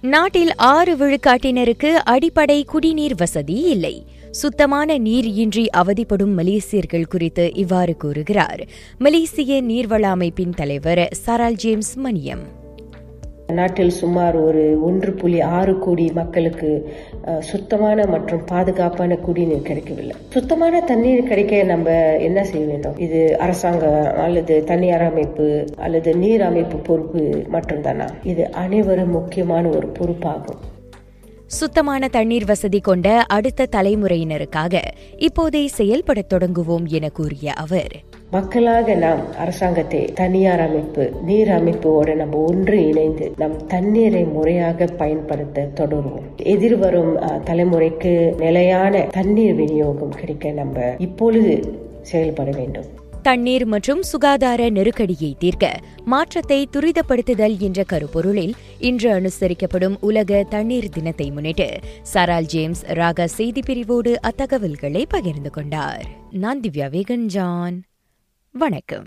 நாட்டில் ஆறு விழுக்காட்டினருக்கு அடிப்படை குடிநீர் வசதி இல்லை. சுத்தமான நீர் இன்றி அவதிப்படும் மலேசியர்கள் குறித்து இவ்வாறு கூறுகிறார். மலேசிய நீர்வள அமைப்பின் தலைவர் சரால் ஜேம்ஸ் மணியம். நாட்டில் சுமார் ஒரு ஒன்று புள்ளி ஆறு கோடி மக்களுக்கு சுத்தமான மற்றும் பாதுகாப்பான குடிநீர் கிடைக்கவில்லை. சுத்தமான தண்ணீர் கிடைக்க நம்ம என்ன செய்ய வேண்டும்? இது அரசாங்கம் அல்லது தனியார் அமைப்பு அல்லது நீர் அமைப்பு பொறுப்பு மட்டும்தானா? இது அனைவரும் முக்கியமான ஒரு பொறுப்பாகும். சுத்தமான தண்ணீர் வசதி கொண்ட அடுத்த தலைமுறையினருக்காக இப்போதே செயல்படத் தொடங்குவோம் என கூறிய அவர். மக்களாக நாம் அரசாங்கத்தை தனியார் அமைப்பு நீர் அமைப்போடு நம்ம ஒன்று இணைந்து நம் தண்ணீரை முறையாக பயன்படுத்த தொடருவோம். எதிர்வரும் அஹ், தலைமுறைக்கு நிலையான தண்ணீர் விநியோகம் கிடைக்க நம்ம இப்பொழுது செயல்பட வேண்டும். தண்ணீர் மற்றும் சுகாதார நெருக்கடியை தீர்க்க மாற்றத்தை துரிதப்படுத்துதல் என்ற கருப்பொருளில் இன்று அனுசரிக்கப்படும் உலக தண்ணீர் தினத்தை முன்னிட்டு சரால் ஜேம்ஸ் ராகா செய்தி பிரிவோடு அத்தகவல்களை பகிர்ந்து கொண்டார். நான் திவ்யா வேகன் ஜான் வணக்கம்.